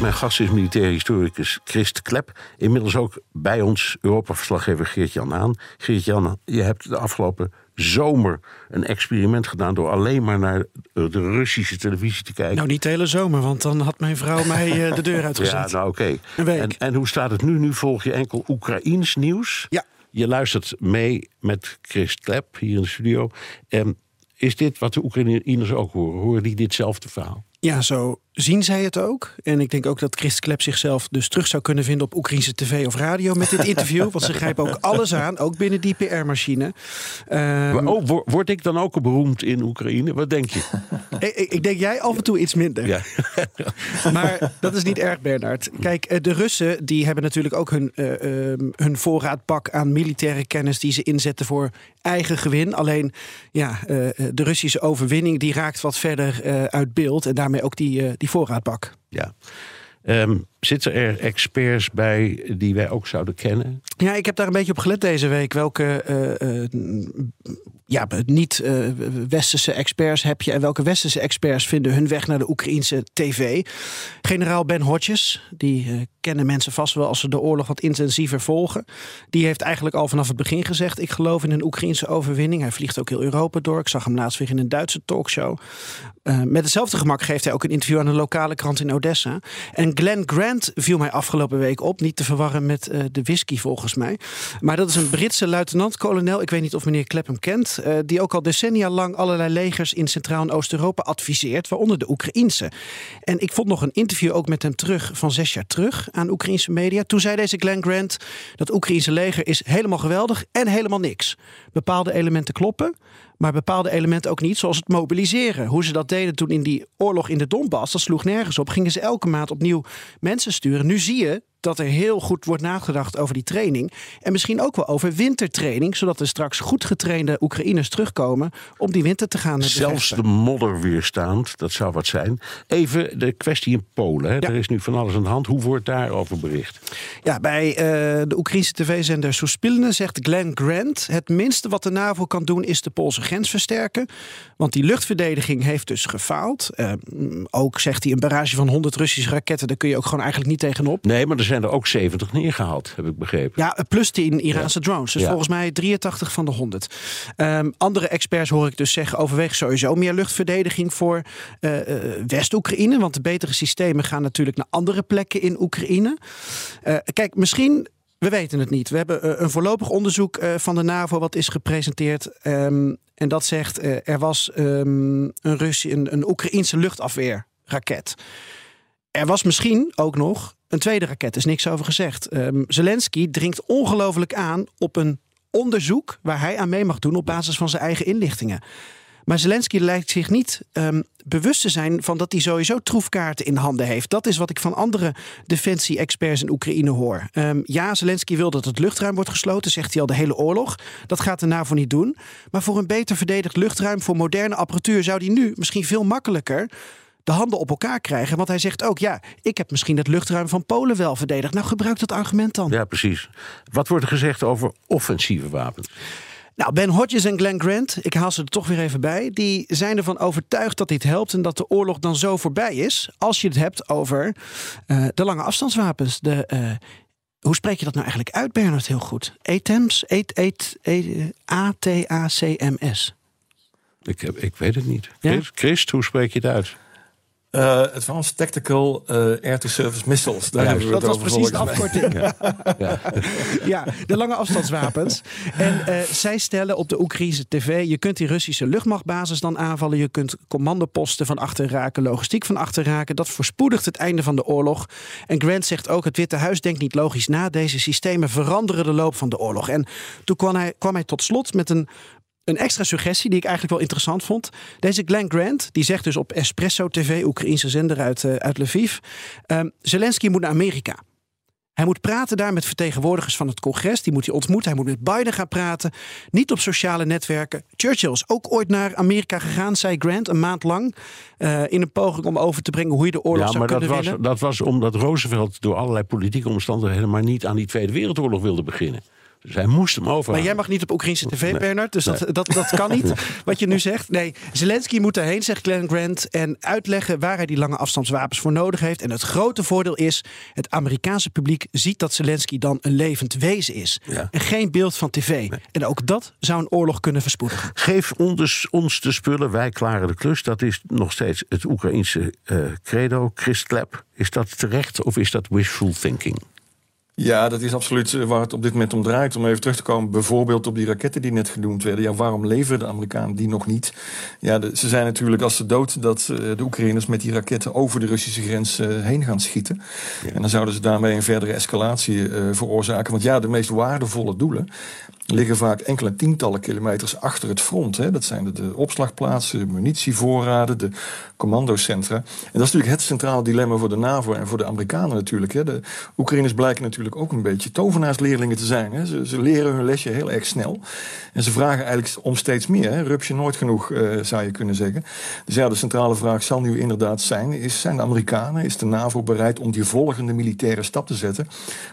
Mijn gast is militair historicus Christ Klep. Inmiddels ook bij ons Europa-verslaggever Geert-Jan Aan. Geert-Jan, je hebt de afgelopen zomer een experiment gedaan... door alleen maar naar de Russische televisie te kijken. Nou, niet de hele zomer, want dan had mijn vrouw mij eh, de deur uitgezet. Ja, nou oké. Een week. En, en hoe staat het nu? Nu volg je enkel Oekraïns nieuws. Ja. Je luistert mee met Christ Klep hier in de studio. En is dit wat de Oekraïners ook horen? Horen die ditzelfde verhaal? Ja, zo zien zij het ook. En ik denk ook dat Christ Klep zichzelf dus terug zou kunnen vinden op Oekraïnse tv of radio met dit interview. want ze grijpen ook alles aan, ook binnen die PR-machine. Maar, oh, wo- word ik dan ook beroemd in Oekraïne? Wat denk je? Ik, ik- denk jij af en toe iets minder. Ja. Maar dat is niet erg, Bernard. Kijk, eh, de Russen die hebben natuurlijk ook hun, eh, ehm, hun voorraadpak aan militaire kennis die ze inzetten voor eigen gewin. Alleen ja, eh, de Russische overwinning die raakt wat verder uit beeld. En daarmee ook die, die voorraadbak. Ja. Ehm, zitten er experts bij die wij ook zouden kennen? Ja, ik heb daar een beetje op gelet deze week. Welke ja, niet-westerse experts heb je en welke westerse experts vinden hun weg naar de Oekraïnse tv? Generaal Ben Hodges, die eh, kennen mensen vast wel als ze de oorlog wat intensiever volgen. Die heeft eigenlijk al vanaf het begin gezegd: Ik geloof in een Oekraïnse overwinning. Hij vliegt ook heel Europa door. Ik zag hem laatst weer in een Duitse talkshow. Eh, met hetzelfde gemak geeft hij ook een interview aan een lokale krant in Odessa. En Glenn Grant viel mij afgelopen week op. Niet te verwarren met eh, de whisky volgens mij. Maar dat is een Britse luitenant-kolonel. Ik weet niet of meneer Klep hem eh, die ook al decennia lang allerlei legers in Centraal- en Oost-Europa adviseert. Waaronder de Oekraïnse. En ik vond nog een interview ook met hem terug van zes jaar terug aan Oekraïnse media. Toen zei deze Glenn Grant dat Oekraïnse leger is helemaal geweldig en helemaal niks. Bepaalde elementen kloppen. Maar bepaalde elementen ook niet, zoals het mobiliseren. Hoe ze dat deden toen in die oorlog in de Donbass, dat sloeg nergens op. Gingen ze elke maand opnieuw mensen sturen. Nu zie je dat er heel goed wordt nagedacht over die training. En misschien ook wel over wintertraining, zodat er straks goed getrainde Oekraïners terugkomen om die winter te gaan Zelfs de modder weerstaand, dat zou wat zijn. Even de kwestie in Polen. Hè. Er is nu van alles aan de hand. Hoe wordt daarover bericht? Ja, bij eh, de Oekraïnse tv-zender Soespilne zegt Glenn Grant... het minste wat de NAVO kan doen is de Poolse grens versterken. Want die luchtverdediging heeft dus gefaald. Eh, ook zegt hij een barrage van 100 Russische raketten... daar kun je ook gewoon eigenlijk niet tegenop. Nee, maar er zijn er ook 70 neergehaald, heb ik begrepen. Ja, plus 10 Iraanse drones. Dus Ja. volgens mij 83 van de 100. Ehm, andere experts hoor ik dus zeggen... overweeg sowieso meer luchtverdediging voor eh, eh, West-Oekraïne. Want de betere systemen gaan natuurlijk naar andere plekken in Oekraïne. Eh, kijk, misschien... We weten het niet. We hebben een voorlopig onderzoek van de NAVO wat is gepresenteerd. Ehm, en dat zegt er was ehm, een, Russi een, een Oekraïense luchtafweerraket. Er was misschien ook nog een tweede raket, er is niks over gezegd. Ehm, Zelensky dringt ongelooflijk aan op een onderzoek waar hij aan mee mag doen op basis van zijn eigen inlichtingen. Maar Zelensky lijkt zich niet ehm, bewust te zijn van dat hij sowieso troefkaarten in handen heeft. Dat is wat ik van andere defensie-experts in Oekraïne hoor. Ehm, ja, Zelensky wil dat het luchtruim wordt gesloten, zegt hij al de hele oorlog. Dat gaat de NAVO niet doen. Maar voor een beter verdedigd luchtruim, voor moderne apparatuur, zou hij nu misschien veel makkelijker de handen op elkaar krijgen. Want hij zegt ook, ja, ik heb misschien het luchtruim van Polen wel verdedigd. Nou, gebruik dat argument dan. Ja, precies. Wat wordt er gezegd over offensieve wapens? Nou, Ben Hodges en Glenn Grant, ik haal ze er toch weer even bij, die zijn ervan overtuigd dat dit helpt en dat de oorlog dan zo voorbij is. Als je het hebt over eh, de lange afstandswapens. De, eh, hoe spreek je dat nou eigenlijk uit, Bernard, heel goed? ATAMS? A-T-A-C-M-S. Ik, heb, ik weet het niet. Ja? Christ, hoe spreek je het uit? Eh Advanced Tactical eh, Air-to-Surface Missiles. Daar Juist. hebben we Dat het was precies de afkorting. Ja. Ja, de lange afstandswapens. En eh, zij stellen op de Oekraïnse tv... je kunt die Russische luchtmachtbasis dan aanvallen... je kunt commandoposten van achter raken, logistiek van achter raken. Dat voorspoedigt het einde van de oorlog. En Grant zegt ook, het Witte Huis denkt niet logisch na. Deze systemen veranderen de loop van de oorlog. En toen kwam hij, kwam hij tot slot met een... Een extra suggestie die ik eigenlijk wel interessant vond. Deze Glenn Grant, die zegt dus op Espresso TV, Oekraïnse zender uit, eh, uit Lviv. ehm, Zelensky moet naar Amerika. Hij moet praten daar met vertegenwoordigers van het congres. Die moet hij ontmoeten. Hij moet met Biden gaan praten. Niet op sociale netwerken. Churchill is ook ooit naar Amerika gegaan, zei Grant, een maand lang. Uh, in een poging om over te brengen hoe je de oorlog ja, zou kunnen dat was, winnen. dat was omdat Roosevelt door allerlei politieke omstandigheden maar niet aan die Tweede Wereldoorlog wilde beginnen. Dus hij moest hem over. Maar jij mag niet op Oekraïnse tv, Bernard. Dus dat, dat, dat kan niet, wat je nu zegt. Nee, Zelensky moet daarheen, zegt Glenn Grant... en uitleggen waar hij die lange afstandswapens voor nodig heeft. En het grote voordeel is... het Amerikaanse publiek ziet dat Zelensky dan een levend wezen is. Ja. En geen beeld van tv. En ook dat zou een oorlog kunnen verspoedigen. Geef ons, ons de spullen, wij klaren de klus. Dat is nog steeds het Oekraïense uh, credo. Chris Klep, is dat terecht of is dat wishful thinking? Ja, dat is absoluut eh, waar het op dit moment om draait. Om even terug te komen, bijvoorbeeld op die raketten die net genoemd werden. Ja, waarom leveren de Amerikanen die nog niet? Ja, de, ze zijn natuurlijk als ze dood dat uh, de Oekraïners met die raketten over de Russische grens uh, heen gaan schieten. Ja. En dan zouden ze daarmee een verdere escalatie veroorzaken. Want ja, de meest waardevolle doelen liggen vaak enkele tientallen kilometers achter het front. Hè. Dat zijn de, opslagplaatsen, de munitievoorraden, de commandocentra. En dat is natuurlijk het centrale dilemma voor de NAVO en voor de Amerikanen natuurlijk. Hè. De Oekraïners blijken natuurlijk ook een beetje tovenaarsleerlingen te zijn. Hè. Ze, leren hun lesje heel erg snel. En ze vragen eigenlijk om steeds meer. Hè. Rups je nooit genoeg, uh, zou je kunnen zeggen. Dus ja, de centrale vraag zal nu inderdaad zijn... Is, zijn de Amerikanen, is de NAVO bereid om die volgende militaire stap te zetten...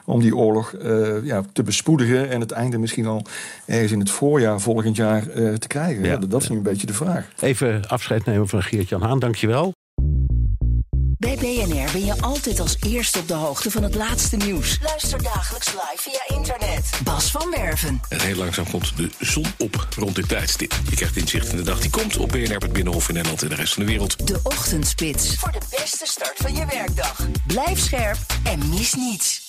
om die oorlog uh, ja, te bespoedigen en het einde misschien al ergens in het voorjaar volgend jaar uh, te krijgen. Ja, dat is nu een beetje de vraag. Even afscheid nemen van Geert-Jan Haan, dankjewel. Bij BNR ben je altijd als eerste op de hoogte van het laatste nieuws. Luister dagelijks live via internet. Bas van Werven. En heel langzaam komt de zon op rond dit tijdstip. Je krijgt inzicht in de dag die komt op BNR, het Binnenhof in Nederland en de rest van de wereld. De Ochtendspits. Voor de beste start van je werkdag. Blijf scherp en mis niets.